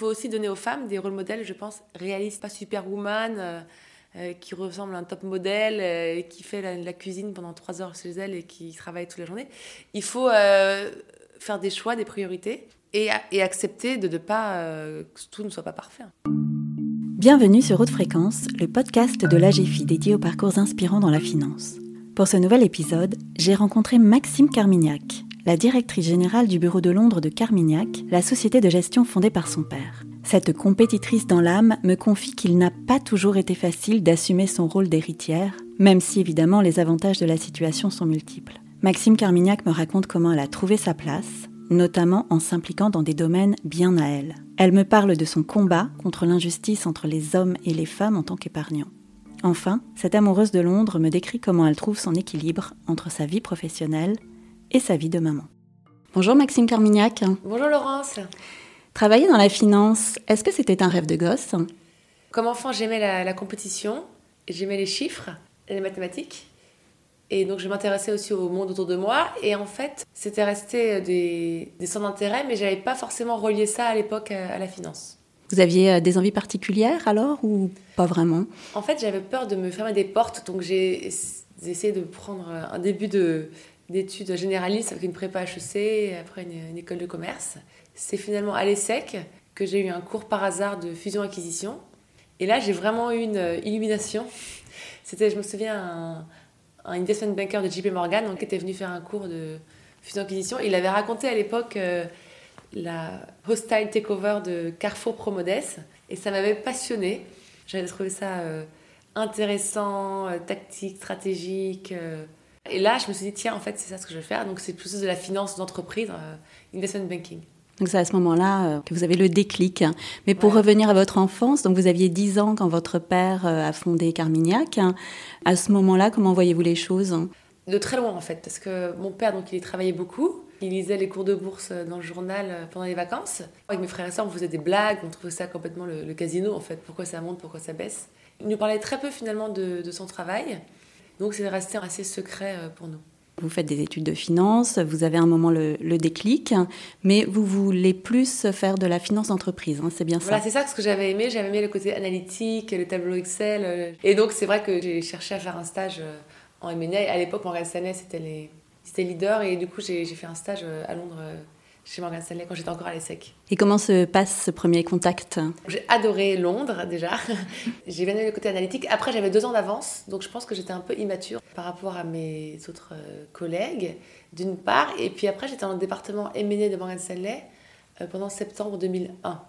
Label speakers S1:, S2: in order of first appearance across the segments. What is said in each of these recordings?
S1: faut aussi donner aux femmes des rôles modèles, je pense, réalistes, pas superwoman, euh, euh, qui ressemble à un top modèle, euh, qui fait la, cuisine pendant trois heures chez elle et qui travaille toute la journée. Il faut faire des choix, des priorités et, et accepter de ne pas que tout ne soit pas parfait.
S2: Bienvenue sur Haute Fréquence, le podcast de l'AGFI dédié aux parcours inspirants dans la finance. Pour ce nouvel épisode, j'ai rencontré Maxime Carmignac, la directrice générale du bureau de Londres de Carmignac, la société de gestion fondée par son père. Cette compétitrice dans l'âme me confie qu'il n'a pas toujours été facile d'assumer son rôle d'héritière, même si évidemment les avantages de la situation sont multiples. Maxime Carmignac me raconte comment elle a trouvé sa place, notamment en s'impliquant dans des domaines bien à elle. Elle me parle de son combat contre l'injustice entre les hommes et les femmes en tant qu'épargnants. Enfin, cette amoureuse de Londres me décrit comment elle trouve son équilibre entre sa vie professionnelle et sa vie de maman. Bonjour Maxime Carmignac.
S1: Bonjour Laurence.
S2: Travailler dans la finance, est-ce que c'était un rêve de gosse?
S1: Comme enfant, j'aimais la, compétition, j'aimais les chiffres les mathématiques. Et donc je m'intéressais aussi au monde autour de moi. Et en fait, c'était resté des, des centres d'intérêt, mais je n'avais pas forcément relié ça à l'époque à, la finance.
S2: Vous aviez euh, des envies particulières alors ou pas vraiment?
S1: En fait, j'avais peur de me fermer des portes, donc j'ai essayé de prendre un début de, d'études généralistes avec une prépa HEC après une, école de commerce. C'est finalement à l'ESSEC que j'ai eu un cours par hasard de fusion-acquisition. Et là, j'ai vraiment eu une illumination. C'était, je me souviens, un, investment banker de JP Morgan qui était venu faire un cours de fusion-acquisition. Il avait raconté à l'époque euh, la hostile takeover de Carrefour Promodes et ça m'avait passionné. J'avais trouvé ça euh, intéressant, euh, tactique, stratégique. Et là, je me suis dit, tiens, en fait, c'est ça ce que je veux faire. Donc, c'est plus de la finance d'entreprise, euh, investment banking.
S2: Donc, c'est à ce moment-là euh, que vous avez le déclic. Mais pour revenir à votre enfance, donc vous aviez 10 ans quand votre père euh, a fondé Carmignac. À ce moment-là, comment voyez-vous les choses?
S1: De très loin, en fait, parce que mon père, donc, il travaillait beaucoup. Il lisait les cours de bourse dans le journal pendant les vacances. Avec mes frères et sœurs, on faisait des blagues, on trouvait ça complètement le, casino, en fait. Pourquoi ça monte, pourquoi ça baisse. Il nous parlait très peu, finalement, de, de son travail. Donc c'est resté assez secret euh, pour nous.
S2: Vous faites des études de finance, vous avez un moment le, déclic, mais vous voulez plus faire de la finance d'entreprise, hein, c'est bien ça
S1: Voilà, c'est ça ce que j'avais aimé. J'avais aimé le côté analytique, le tableau Excel. Euh. Et donc c'est vrai que j'ai cherché à faire un stage euh, en M&A. À l'époque, Morgan Stanley, c'était les, leader, et du coup j'ai fait un stage à Londres chez Morgan Stanley quand j'étais encore à l'ESSEC.
S2: Et comment se passe ce premier contact?
S1: J'ai adoré Londres déjà. j'ai bien aimé le côté analytique. Après, j'avais deux ans d'avance, donc je pense que j'étais un peu immature par rapport à mes autres euh, collègues, d'une part. Et puis après, j'étais dans le département M&A de Morgan Stanley euh, pendant septembre 2001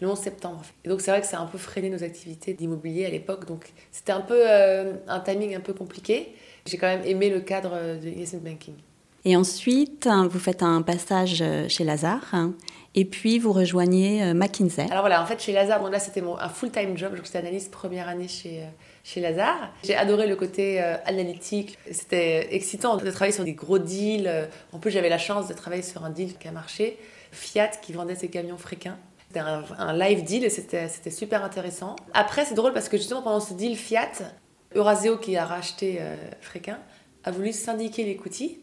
S1: le 11 septembre. Et donc c'est vrai que ça a un peu freiné nos activités d'immobilier à l'époque. Donc c'était un peu euh, un timing un peu compliqué. J'ai quand même aimé le cadre de investment banking.
S2: Et ensuite, hein, vous faites un passage euh, chez Lazare. Hein, et puis, vous rejoignez euh, McKinsey.
S1: Alors voilà, en fait, chez Lazare, bon, là, c'était un full-time job. J'étais analyste première année chez, euh, chez Lazare. J'ai adoré le côté analytique. C'était excitant de travailler sur des gros deals. En plus, j'avais la chance de travailler sur un deal qui a marché. Fiat qui vendait ses camions fréquins. C'était un, live deal et c'était super intéressant. Après, c'est drôle parce que justement, pendant ce deal Fiat, Euraseo, qui a racheté Fréquin, a voulu syndiquer les l'equity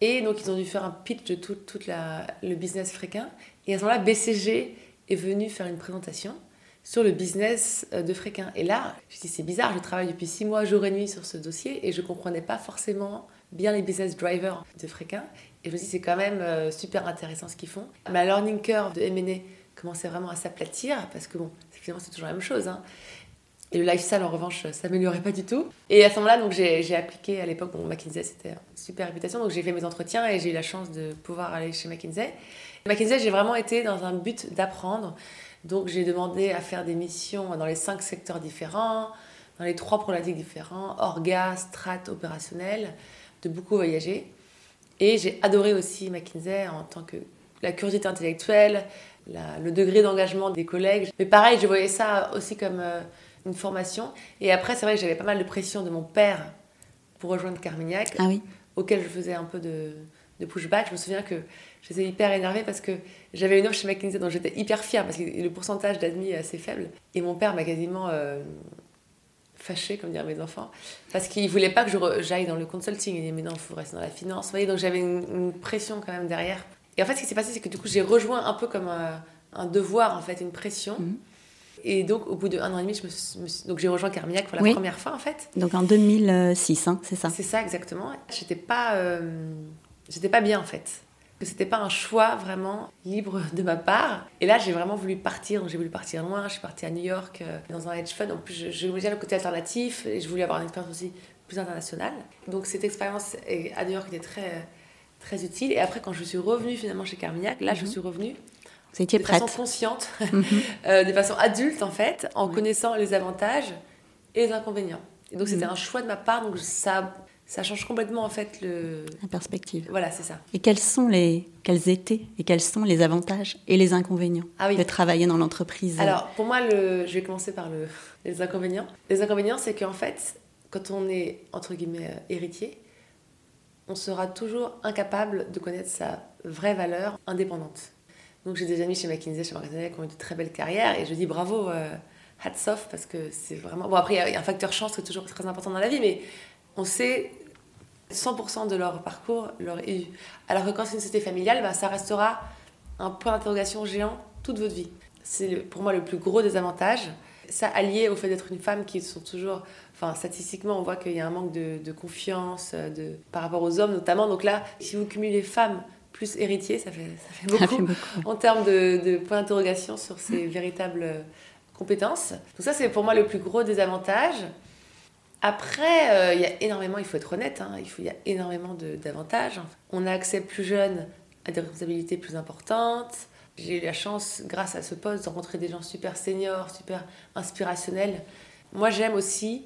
S1: et donc, ils ont dû faire un pitch de tout, le business fréquin. Et à ce moment-là, BCG est venu faire une présentation sur le business euh, de Fréquin. Et là, je dis c'est bizarre, je travaille depuis six mois, jour et nuit sur ce dossier, et je ne comprenais pas forcément bien les business drivers de Fréquin. Et je me dis c'est quand même euh, super intéressant ce qu'ils font. Ma learning curve de M&A commençait vraiment à s'aplatir, parce que bon, finalement c'est toujours la même chose. Hein. Et le lifestyle, en revanche, s'améliorait pas du tout. Et à ce moment-là, donc j'ai appliqué à l'époque, bon, McKinsey, c'était super réputation, donc j'ai fait mes entretiens et j'ai eu la chance de pouvoir aller chez McKinsey. McKinsey, j'ai vraiment été dans un but d'apprendre. Donc j'ai demandé à faire des missions dans les cinq secteurs différents, dans les trois problématiques différents, orga, strat, opérationnel, de beaucoup voyager. Et j'ai adoré aussi McKinsey en tant que la curiosité intellectuelle, le degré d'engagement des collègues. Mais pareil, je voyais ça aussi comme... Euh, une formation. Et après, c'est vrai que j'avais pas mal de pression de mon père pour rejoindre Carmignac,
S2: ah oui.
S1: auquel je faisais un peu de, de pushback. Je me souviens que j'étais hyper énervée parce que j'avais une offre chez McKinsey dont j'étais hyper fière parce que le pourcentage d'admis est assez faible. Et mon père m'a quasiment euh, fâchée, comme dire mes enfants, parce qu'il voulait pas que j'aille dans le consulting. Il dit mais non, il faut rester dans la finance. Vous voyez, donc j'avais une, pression quand même derrière. Et en fait, ce qui s'est passé, c'est que du coup, j'ai rejoint un peu comme un, un devoir, en fait, une pression.
S2: Mhm.
S1: Et donc, au bout d'un an et demi, je me suis- donc j'ai rejoint Carmignac pour la
S2: Oui.
S1: première fois, en fait.
S2: Donc en 2006, hein, c'est ça
S1: C'est ça, exactement. J'étais pas, euh, j'étais pas bien, en fait. Que c'était pas un choix vraiment libre de ma part. Et là, j'ai vraiment voulu partir. Donc, j'ai voulu partir loin. Je suis partie à New York euh, dans un hedge fund. En plus, je, je voulais dire le côté alternatif et je voulais avoir une expérience aussi plus internationale. Donc, cette expérience à New York était très, très utile. Et après, quand je suis revenue finalement chez Carmignac, là, je
S2: Mhm.
S1: suis revenue
S2: Vous étiez
S1: de
S2: prête
S1: façon consciente,
S2: Mhm.
S1: euh, de façon adulte en fait, en connaissant les avantages et les inconvénients. Et donc c'était
S2: Mhm.
S1: un choix de ma part, donc ça, ça change complètement en fait le.
S2: La perspective.
S1: Voilà, c'est ça.
S2: Et quels sont les, quels étaient et quels sont les avantages et les inconvénients
S1: Ah oui.
S2: de travailler dans l'entreprise?
S1: Alors pour moi, le, je vais commencer par le, les inconvénients. Les inconvénients, c'est qu'en fait, quand on est entre guillemets euh, héritier, on sera toujours incapable de connaître sa vraie valeur indépendante. Donc j'ai des amis chez McKinsey, chez Stanley qui ont eu de très belles carrières et je dis bravo, euh, hats off parce que c'est vraiment. Bon après il y a un facteur chance qui est toujours très important dans la vie, mais on sait 100% de leur parcours leur eu. Alors que quand c'est une société familiale, bah, ça restera un point d'interrogation géant toute votre vie. C'est pour moi le plus gros désavantage. Ça allié au fait d'être une femme qui sont toujours, enfin statistiquement on voit qu'il y a un manque de, de confiance euh, de, par rapport aux hommes notamment. Donc là, si vous cumulez femmes plus héritiers, ça fait, ça fait
S2: Ça
S1: beaucoup
S2: fait beaucoup.
S1: en termes de, de points d'interrogation sur ses véritables euh, compétences. Donc ça, c'est pour moi le plus gros désavantage. Après, euh, il y a énormément, il faut être honnête, hein, il, faut, y a énormément d'avantages. On a accès plus jeune à des responsabilités plus importantes. J'ai eu la chance, grâce à ce poste, de rencontrer des gens super seniors, super inspirationnels. Moi, j'aime aussi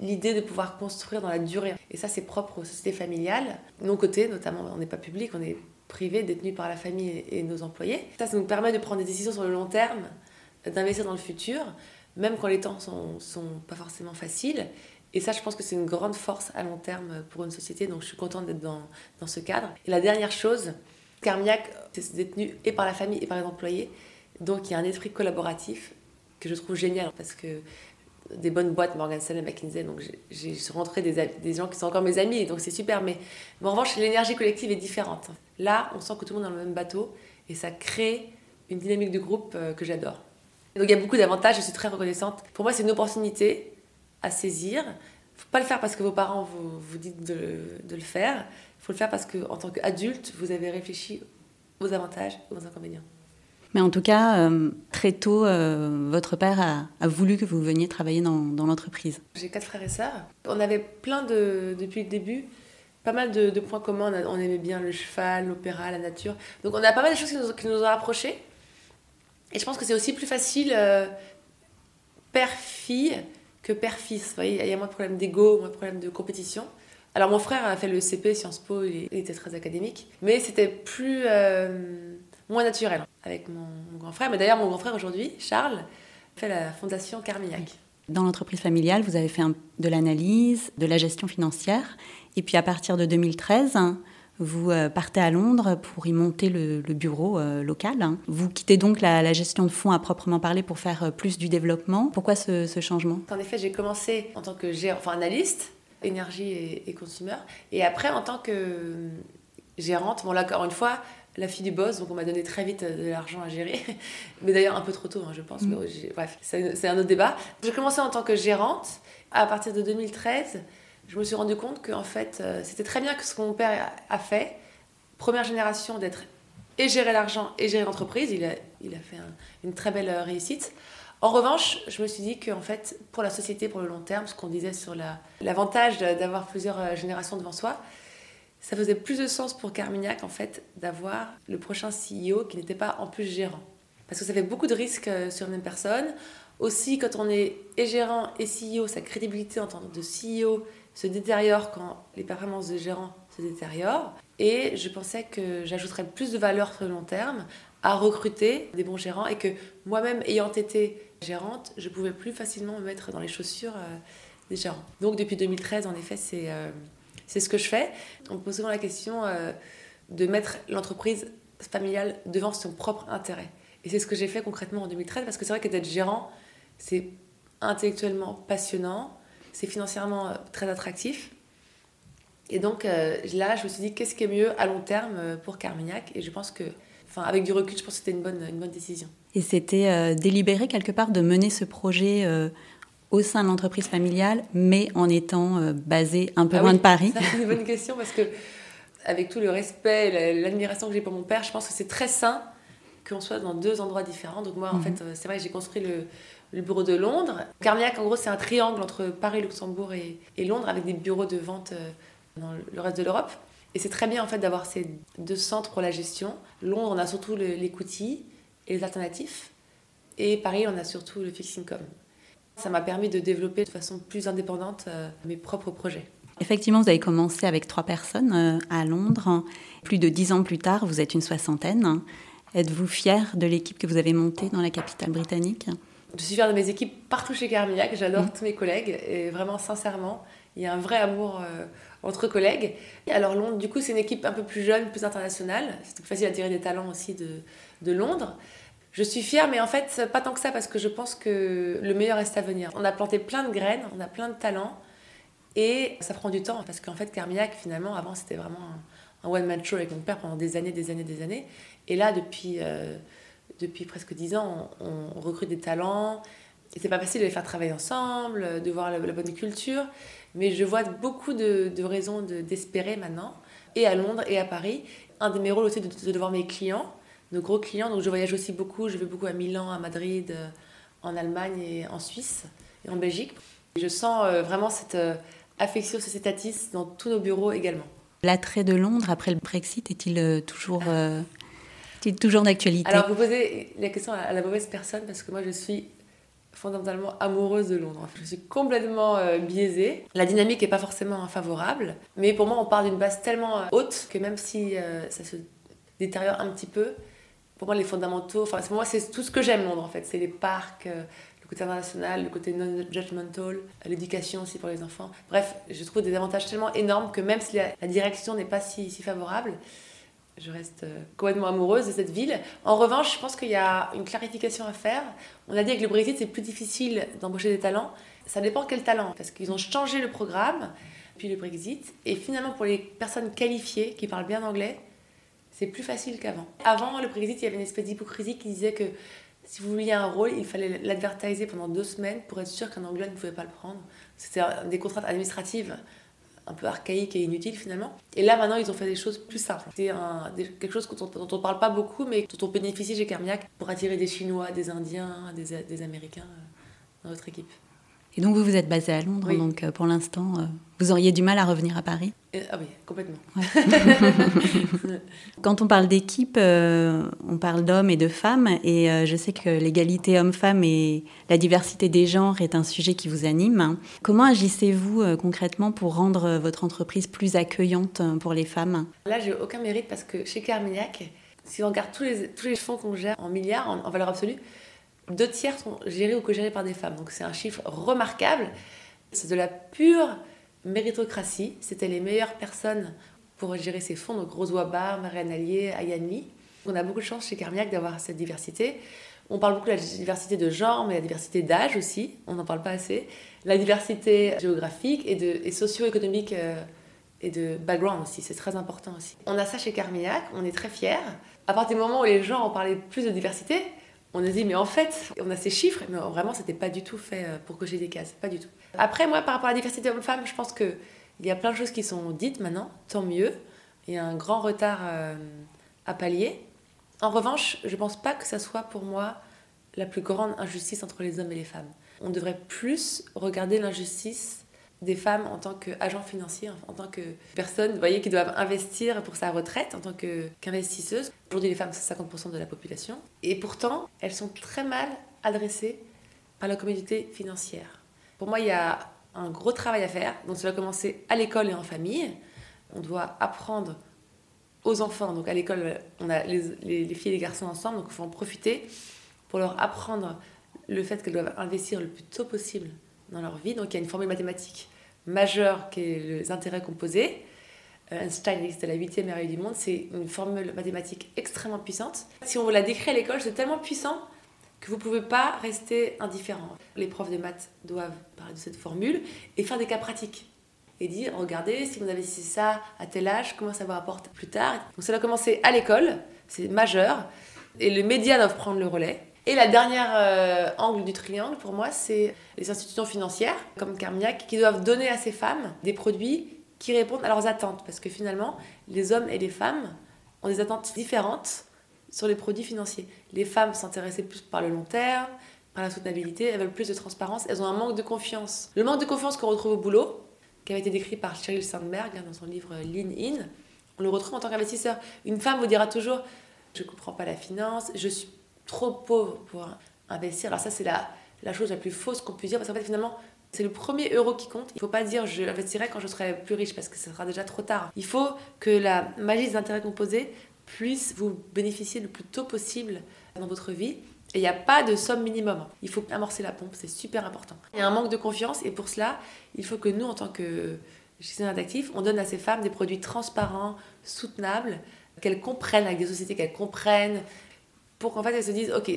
S1: l'idée de pouvoir construire dans la durée. Et ça, c'est propre aux sociétés familiales. De nos côtés, notamment, on n'est pas public, on est privé, détenu par la famille et, nos employés. Ça, ça nous permet de prendre des décisions sur le long terme, d'investir dans le futur, même quand les temps sont, sont pas forcément faciles. Et ça, je pense que c'est une grande force à long terme pour une société. Donc, je suis contente d'être dans, ce cadre. Et la dernière chose, Carmiac, c'est détenu et par la famille et par les employés. Donc, il y a un esprit collaboratif que je trouve génial parce que des bonnes boîtes, Morgan Stanley, McKinsey, donc j'ai- rencontré des, des gens qui sont encore mes amis, donc c'est super. Mais en revanche, l'énergie collective est différente. Là, on sent que tout le monde est dans le même bateau et ça crée une dynamique de groupe euh, que j'adore. Donc il y a beaucoup d'avantages, je suis très reconnaissante. Pour moi, c'est une opportunité à saisir. faut pas le faire parce que vos parents vous, vous disent de, de le faire. Il faut le faire parce qu'en tant qu'adulte, vous avez réfléchi aux avantages et aux inconvénients.
S2: Mais en tout cas, euh, très tôt, euh, votre père a, a voulu que vous veniez travailler dans, dans l'entreprise.
S1: J'ai quatre frères et sœurs. On avait plein de, depuis le début, pas mal de, points communs. On, aimait bien le cheval, l'opéra, la nature. Donc on a pas mal de choses qui nous, qui nous ont rapprochés. Et je pense que c'est aussi plus facile euh, père-fille que père-fils. Il y a moins de problèmes d'ego, moins de problèmes de compétition. Alors mon frère a fait le CP Sciences Po, il était très académique, mais c'était plus euh, moins naturel avec mon, grand frère. Mais d'ailleurs mon grand frère aujourd'hui, Charles, fait la fondation Carmignac.
S2: Dans l'entreprise familiale, vous avez fait de l'analyse, de la gestion financière. Et puis à partir de 2013, hein, vous euh, partez à Londres pour y monter le, le bureau euh, local. Vous quittez donc la, la gestion de fonds à proprement parler pour faire euh, plus du développement. Pourquoi ce, ce changement?
S1: En effet, j'ai commencé en tant que enfin analyste, énergie et, et consumer. Et après, en tant que gérante, bon là, encore une fois, la fille du boss, donc on m'a donné très vite de l'argent à gérer. Mais d'ailleurs, un peu trop tôt, hein, je pense.
S2: Mm.
S1: Mais j'ai- bref, c'est un autre débat. J'ai commencé en tant que gérante. À partir de 2013, je me suis rendu compte que en fait, euh, c'était très bien que ce que mon père a fait. Première génération d'être et gérer l'argent et gérer l'entreprise. Il a, fait un- une très belle euh, réussite. En revanche, je me suis dit qu'en fait, pour la société, pour le long terme, ce qu'on disait sur la- l'avantage d'avoir plusieurs euh, générations devant soi, ça faisait plus de sens pour Carmignac, en fait, d'avoir le prochain CEO qui n'était pas en plus gérant. Parce que ça fait beaucoup de risques sur une même personne. Aussi, quand on est et gérant et CEO, sa crédibilité en tant que CEO se détériore quand les performances de gérant se détériorent. Et je pensais que j'ajouterais plus de valeur sur le long terme à recruter des bons gérants et que moi-même, ayant été gérante, je pouvais plus facilement me mettre dans les chaussures euh, des gérants. Donc depuis 2013, en effet, c'est euh, c'est ce que je fais. On me pose souvent la question euh, de mettre l'entreprise familiale devant son propre intérêt. Et c'est ce que j'ai fait concrètement en 2013 parce que c'est vrai que d'être gérant, c'est intellectuellement passionnant, c'est financièrement euh, très attractif. Et donc euh, là, je me suis dit, qu'est-ce qui est mieux à long terme euh, pour Carmignac? Et je pense que Enfin, avec du recul, je pense que c'était une bonne, une bonne décision.
S2: Et c'était délibéré quelque part de mener ce projet au sein de l'entreprise familiale, mais en étant basé un peu ah loin de Paris
S1: C'est une bonne question parce que, avec tout le respect, l'admiration que j'ai pour mon père, je pense que c'est très sain qu'on soit dans deux endroits différents. Donc moi, en mhm. fait, c'est vrai que j'ai construit le, bureau de Londres. Carmiac, en gros, c'est un triangle entre Paris, Luxembourg et, Londres, avec des bureaux de vente euh, dans le reste de l'Europe. Et c'est très bien, en fait, d'avoir ces deux centres pour la gestion. Londres, on a surtout l'écoutille et les alternatifs. Et Paris, on a surtout le fixed income. Ça m'a permis de développer de façon plus indépendante euh, mes propres projets.
S2: Effectivement, vous avez commencé avec trois personnes à Londres. Plus de dix ans plus tard, vous êtes une soixantaine. Êtes-vous fier de l'équipe que vous avez montée dans la capitale britannique?
S1: Je suis fière de mes équipes partout chez Carmillac. J'adore mm. tous mes collègues et vraiment sincèrement, il y a un vrai amour euh, entre collègues. Alors Londres, du coup, c'est une équipe un peu plus jeune, plus internationale. C'est plus facile d'attirer des talents aussi de, de Londres. Je suis fière, mais en fait, pas tant que ça, parce que je pense que le meilleur reste à venir. On a planté plein de graines, on a plein de talents, et ça prend du temps, parce qu'en fait, Carmillac, finalement, avant, c'était vraiment un, un one-man show avec mon père pendant des années, des années, des années. Et là, depuis, euh, depuis presque dix ans, on, recrute des talents. Et c'est pas facile de les faire travailler ensemble, de voir la, bonne culture. Mais je vois beaucoup de, de raisons d'espérer maintenant, et à Londres et à Paris. Un de mes rôles aussi, de, de, voir mes clients, nos gros clients. Donc je voyage aussi beaucoup. Je vais beaucoup à Milan, à Madrid, euh, en Allemagne et en Suisse et en Belgique. Je sens euh, vraiment cette affection sociétatiste dans tous nos bureaux également.
S2: L'attrait de Londres après le Brexit est-il toujours toujours d'actualité.
S1: Alors, vous posez la question à la mauvaise personne parce que moi, je suis fondamentalement amoureuse de Londres. Je suis complètement euh, biaisée. La dynamique n'est pas forcément favorable, mais pour moi, on part d'une base tellement euh, haute que même si euh, ça se détériore un petit peu, pour moi, les fondamentaux, enfin, pour moi, c'est tout ce que j'aime Londres en fait. C'est les parcs, le côté international, le côté non-judgmental, l'éducation aussi pour les enfants. Bref, je trouve des avantages tellement énormes que même si la, direction n'est pas si favorable, je reste euh, complètement amoureuse de cette ville. En revanche, je pense qu'il y a une clarification à faire. On a dit avec le Brexit, c'est plus difficile d'embaucher des talents. Ça dépend quel talent, parce qu'ils ont changé le programme puis le Brexit. Et finalement, pour les personnes qualifiées qui parlent bien anglais, c'est plus facile qu'avant. Avant le Brexit, il y avait une espèce d'hypocrisie qui disait que si vous vouliez un rôle, il fallait l'advertiser pendant deux semaines pour être sûr qu'un anglais ne pouvait pas le prendre. C'était des contraintes administratives un peu archaïque et inutile finalement. Et là maintenant ils ont fait des choses plus simples. C'est quelque chose dont, on ne parle pas beaucoup mais dont on bénéficie chez Carmiac pour attirer des Chinois, des Indiens, des, des Américains euh, dans notre équipe.
S2: Et donc vous vous êtes basé à Londres, donc euh, pour l'instant, euh, vous auriez du mal à revenir à Paris
S1: Ah oui, complètement.
S2: Quand on parle d'équipe, euh, on parle d'hommes et de femmes, et je sais que l'égalité homme-femme et la diversité des genres est un sujet qui vous anime. Comment agissez-vous concrètement pour rendre votre entreprise plus accueillante pour les femmes?
S1: Là, j'ai aucun mérite parce que chez Carmignac, si on regarde tous les, tous les fonds qu'on gère en milliards, en valeur absolue, deux tiers sont gérés ou co-gérés par des femmes. Donc c'est un chiffre remarquable. C'est de la pure méritocratie. C'était les meilleures personnes pour gérer ces fonds, donc Rose Wabar, Marianne Allier, Ayane On a beaucoup de chance chez Carmiac d'avoir cette diversité. On parle beaucoup de la diversité de genre, mais la diversité d'âge aussi, on n'en parle pas assez. La diversité géographique et, socio-économique euh, et de background aussi, c'est très important aussi. On a ça chez Carmiac, on est très fiers. À partir du moment où les gens ont parlé plus de diversité, on a dit, mais en fait, on a ces chiffres, mais vraiment, c'était pas du tout fait euh, pour cocher des cases, pas du tout. Après, moi, par rapport à la diversité homme-femme, je pense qu'il y a plein de choses qui sont dites maintenant, tant mieux. Il y a un grand retard euh, à pallier. En revanche, je pense pas que ça soit pour moi la plus grande injustice entre les hommes et les femmes. On devrait plus regarder l'injustice des femmes en tant qu'agents financiers, en tant que personnes voyez, qui doivent investir pour sa retraite en tant qu'investisseuse. Aujourd'hui, les femmes, c'est 50% de la population. Et pourtant, elles sont très mal adressées par la communauté financière. Pour moi, il y a un gros travail à faire. Donc, va commencer à l'école et en famille. On doit apprendre aux enfants. Donc, à l'école, on a les filles et les garçons ensemble. Donc, il faut en profiter pour leur apprendre le fait qu'elles doivent investir le plus tôt possible dans leur vie. Donc il y a une formule mathématique majeure qui est les intérêts composés. Euh, Einstein à la huitième merveille du monde. C'est une formule mathématique extrêmement puissante. Si on vous la décrit à l'école, c'est tellement puissant que vous ne pouvez pas rester indifférent. Les profs de maths doivent parler de cette formule et faire des cas pratiques. Et dire, regardez, si vous investissez ça à tel âge, comment ça va apporter plus tard Donc ça doit commencer à l'école, c'est majeur. Et les médias doivent prendre le relais. Et la dernière euh, angle du triangle, pour moi, c'est les institutions financières, comme Carmignac, qui doivent donner à ces femmes des produits qui répondent à leurs attentes. Parce que finalement, les hommes et les femmes ont des attentes différentes sur les produits financiers. Les femmes s'intéressaient plus par le long terme, par la soutenabilité, elles veulent plus de transparence, elles ont un manque de confiance. Le manque de confiance qu'on retrouve au boulot, qui avait été décrit par Sheryl Sandberg hein, dans son livre Lean In, on le retrouve en tant qu'investisseur. Une femme vous dira toujours Je ne comprends pas la finance, je suis trop pauvre pour investir. Alors, ça, c'est la, la chose la plus fausse qu'on puisse dire parce qu'en fait, finalement, c'est le premier euro qui compte. Il ne faut pas dire je investirai quand je serai plus riche parce que ce sera déjà trop tard. Il faut que la magie des intérêts composés puisse vous bénéficier le plus tôt possible dans votre vie. Et il n'y a pas de somme minimum. Il faut amorcer la pompe, c'est super important. Il y a un manque de confiance et pour cela, il faut que nous, en tant que gestionnaires d'actifs, on donne à ces femmes des produits transparents, soutenables, qu'elles comprennent avec des sociétés qu'elles comprennent, pour qu'en fait elles se disent, ok,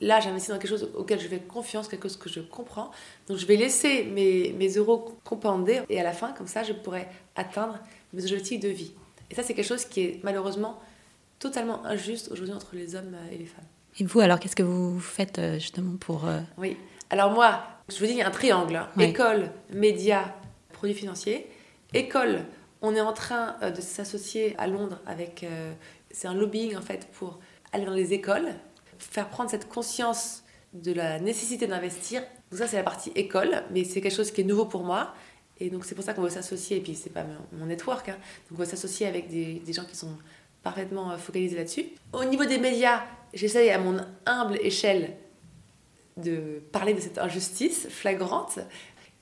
S1: là j'investis dans quelque chose auquel je fais confiance, quelque chose que je comprends, donc je vais laisser mes, mes euros commander et à la fin, comme ça, je pourrai atteindre mes objectifs de vie. Et ça, c'est quelque chose qui est malheureusement totalement injuste aujourd'hui entre les hommes et les femmes.
S2: Et vous, alors, qu'est-ce que vous faites euh, justement pour... Euh,
S1: oui, alors moi, je vous dis, il y a un triangle. Hein. École, médias, produits financiers. École, on est en train euh, de s'associer à Londres avec... c'est un lobbying, en fait, pour aller dans les écoles, faire prendre cette conscience de la nécessité d'investir. Donc ça, c'est la partie école, mais c'est quelque chose qui est nouveau pour moi. Et donc c'est pour ça qu'on veut s'associer, et puis c'est pas mon network, hein. donc on veut s'associer avec des, des, gens qui sont parfaitement euh, focalisés là-dessus. Au niveau des médias, j'essaye à mon humble échelle de parler de cette injustice flagrante.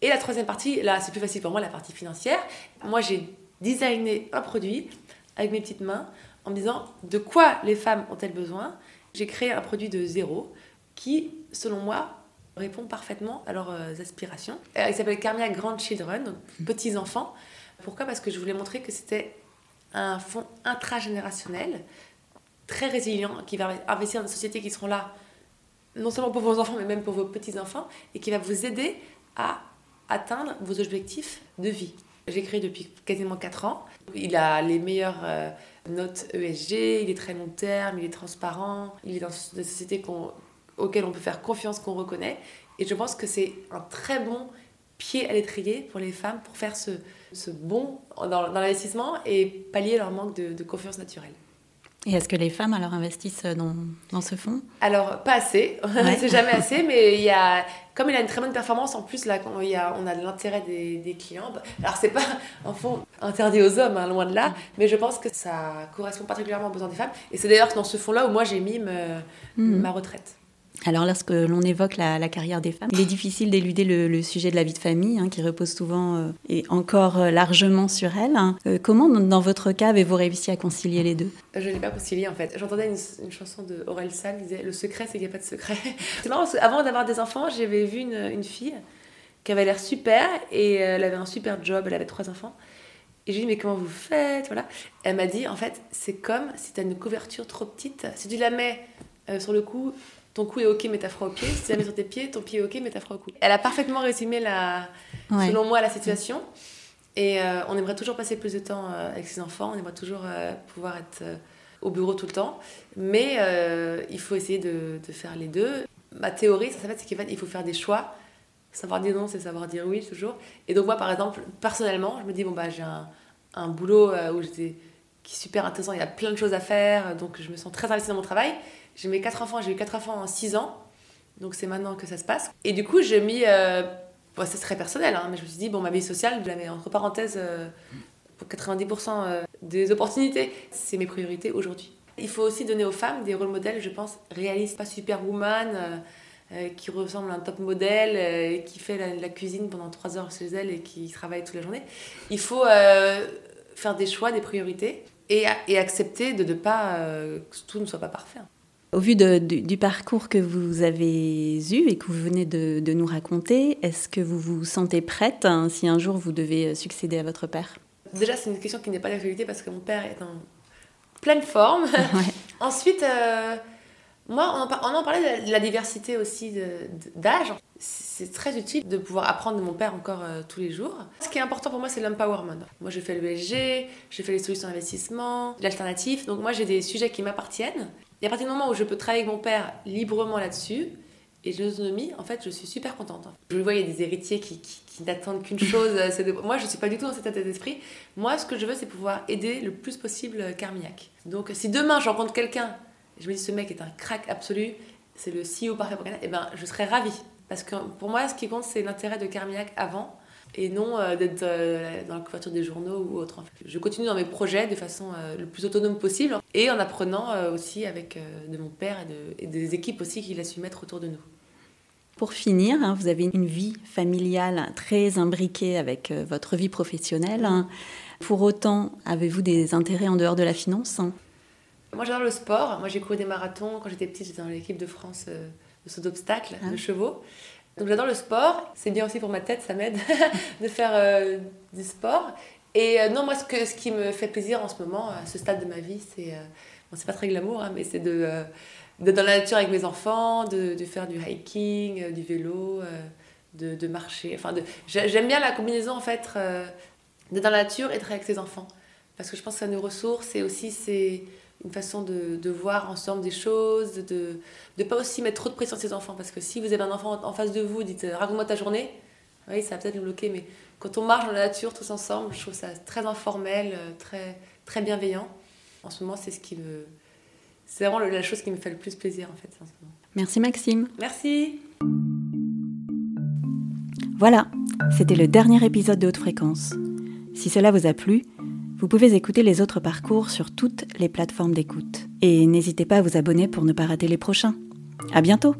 S1: Et la troisième partie, là c'est plus facile pour moi, la partie financière. Moi j'ai designé un produit avec mes petites mains en me disant de quoi les femmes ont-elles besoin? J'ai créé un produit de zéro qui, selon moi, répond parfaitement à leurs euh, aspirations. Euh, il s'appelle Carmia Grandchildren, donc petits enfants. Pourquoi? Parce que je voulais montrer que c'était un fonds intragénérationnel très résilient qui va investir dans des sociétés qui seront là non seulement pour vos enfants mais même pour vos petits enfants et qui va vous aider à atteindre vos objectifs de vie. J'ai créé depuis quasiment 4 ans. Il a les meilleures euh, notes ESG, il est très long terme, il est transparent, il est dans des sociétés auxquelles on peut faire confiance, qu'on reconnaît. Et je pense que c'est un très bon pied à l'étrier pour les femmes pour faire ce, ce bond dans, l'investissement et pallier leur manque de confiance naturelle.
S2: Et est-ce que les femmes alors investissent dans, dans ce fonds?
S1: Alors pas assez, c'est jamais assez, mais il y a, comme il a une très bonne performance, en plus là, il y a, on a de l'intérêt des, des, clients. Alors c'est pas un fonds interdit aux hommes, hein, loin de là, mm. mais je pense que ça correspond particulièrement aux besoins des femmes. Et c'est d'ailleurs dans ce fonds-là où moi j'ai mis mm. ma retraite.
S2: Alors lorsque l'on évoque la, carrière des femmes, il est difficile d'éluder le, sujet de la vie de famille, hein, qui repose souvent euh, et encore euh, largement sur elles. Hein. Euh, comment, dans votre cas, avez-vous réussi à concilier les deux?
S1: Je n'ai pas concilié en fait. J'entendais une, chanson de Aurel San qui disait Le secret, c'est qu'il n'y a pas de secret. c'est marrant parce qu'avant d'avoir des enfants, j'avais vu une, une, fille qui avait l'air super et elle avait un super job, elle avait trois enfants. Et je lui ai dit, mais comment vous faites? Voilà. Elle m'a dit, en fait, c'est comme si tu as une couverture trop petite. Si tu la mets sur le cou, ton cou est ok, mais t'as froid au pied. Si tu la mets sur tes pieds, ton pied est ok, mais t'as froid au cou. Elle a parfaitement résumé, la, selon moi, la situation. Et euh, on aimerait toujours passer plus de temps euh, avec ses enfants, on aimerait toujours euh, pouvoir être au bureau tout le temps. Mais il faut essayer de, de, faire les deux. Ma théorie, ça, ça c'est qu'il faut faire des choix. Savoir dire non, c'est savoir dire oui, toujours. Et donc, moi, par exemple, personnellement, je me dis, bon, bah, j'ai un, un boulot où j'étais qui est super intéressant, il y a plein de choses à faire, donc je me sens très investie dans mon travail. J'ai mes quatre enfants, j'ai eu quatre enfants en six ans, donc c'est maintenant que ça se passe. Et du coup, j'ai mis. Euh, c'est très personnel, hein, mais je me suis dit, bon, ma vie sociale, je la mets entre parenthèses euh, pour 90% euh, des opportunités. C'est mes priorités aujourd'hui. Il faut aussi donner aux femmes des rôles modèles, je pense, réalistes, pas superwoman. qui ressemble à un top modèle, qui fait la, cuisine pendant trois heures chez elle et qui travaille toute la journée. Il faut faire des choix, des priorités et, et accepter de ne pas que tout ne soit pas parfait.
S2: Au vu du, parcours que vous avez eu et que vous venez de, nous raconter, est-ce que vous vous sentez prête hein, si un jour vous devez succéder à votre père?
S1: Déjà, c'est une question qui n'est pas d'actualité parce que mon père est en pleine forme. Ensuite, euh, Moi, on en, on en parlait de la, diversité aussi d'âge. C'est très utile de pouvoir apprendre de mon père encore euh, tous les jours. Ce qui est important pour moi, c'est l'empowerment. Moi, j'ai fait le BSG, j'ai fait les solutions d'investissement, l'alternatif. Donc moi, j'ai des sujets qui m'appartiennent. Et à partir du moment où je peux travailler avec mon père librement là-dessus, et l'autonomie, en fait, je suis super contente. Je le vois, il y a des héritiers qui, qui, n'attendent qu'une chose. De... Moi, je ne suis pas du tout dans cet état d'esprit. Moi, ce que je veux, c'est pouvoir aider le plus possible Carmignac. Donc, si demain, je rencontre quelqu'un, je me dis, ce mec est un crack absolu, c'est le CEO parfait pour Carmignac, eh ben, je serais ravie. Parce que pour moi, ce qui compte, c'est l'intérêt de Carmignac avant et non euh, d'être euh, dans la couverture des journaux ou autre. Je continue dans mes projets de façon euh, le plus autonome possible et en apprenant aussi avec de mon père et, des équipes aussi qu'il a su mettre autour de nous.
S2: Pour finir, hein, vous avez une vie familiale très imbriquée avec votre vie professionnelle. Hein. Pour autant, avez-vous des intérêts en dehors de la finance hein?
S1: Moi, j'adore le sport. Moi, j'ai couru des marathons. Quand j'étais petite, j'étais dans l'équipe de France de saut d'obstacles, de chevaux. Donc j'adore le sport, c'est bien aussi pour ma tête, ça m'aide de faire euh, du sport. Et euh, non, moi ce, que, ce qui me fait plaisir en ce moment, à ce stade de ma vie, c'est, euh, bon, c'est pas très glamour, hein, mais c'est de, d'être dans la nature avec mes enfants, de, de faire du hiking, du vélo, de, de, marcher. Enfin, j'aime bien la combinaison en fait d'être dans la nature et d'être avec ses enfants. Parce que je pense que ça nous ressource et aussi c'est une façon de, de, voir ensemble des choses, de ne pas aussi mettre trop de pression sur ses enfants. Parce que si vous avez un enfant en face de vous, dites euh, raconte-moi ta journée, oui, ça va peut-être nous bloquer, mais quand on marche dans la nature tous ensemble, je trouve ça très informel, euh, très, très bienveillant. En ce moment, c'est ce qui me... C'est vraiment la chose qui me fait le plus plaisir en fait. En ce moment.
S2: Merci Maxime.
S1: Merci.
S2: Voilà, c'était le dernier épisode de Haute Fréquence. Si cela vous a plu, vous pouvez écouter les autres parcours sur toutes les plateformes d'écoute. Et n'hésitez pas à vous abonner pour ne pas rater les prochains. À bientôt!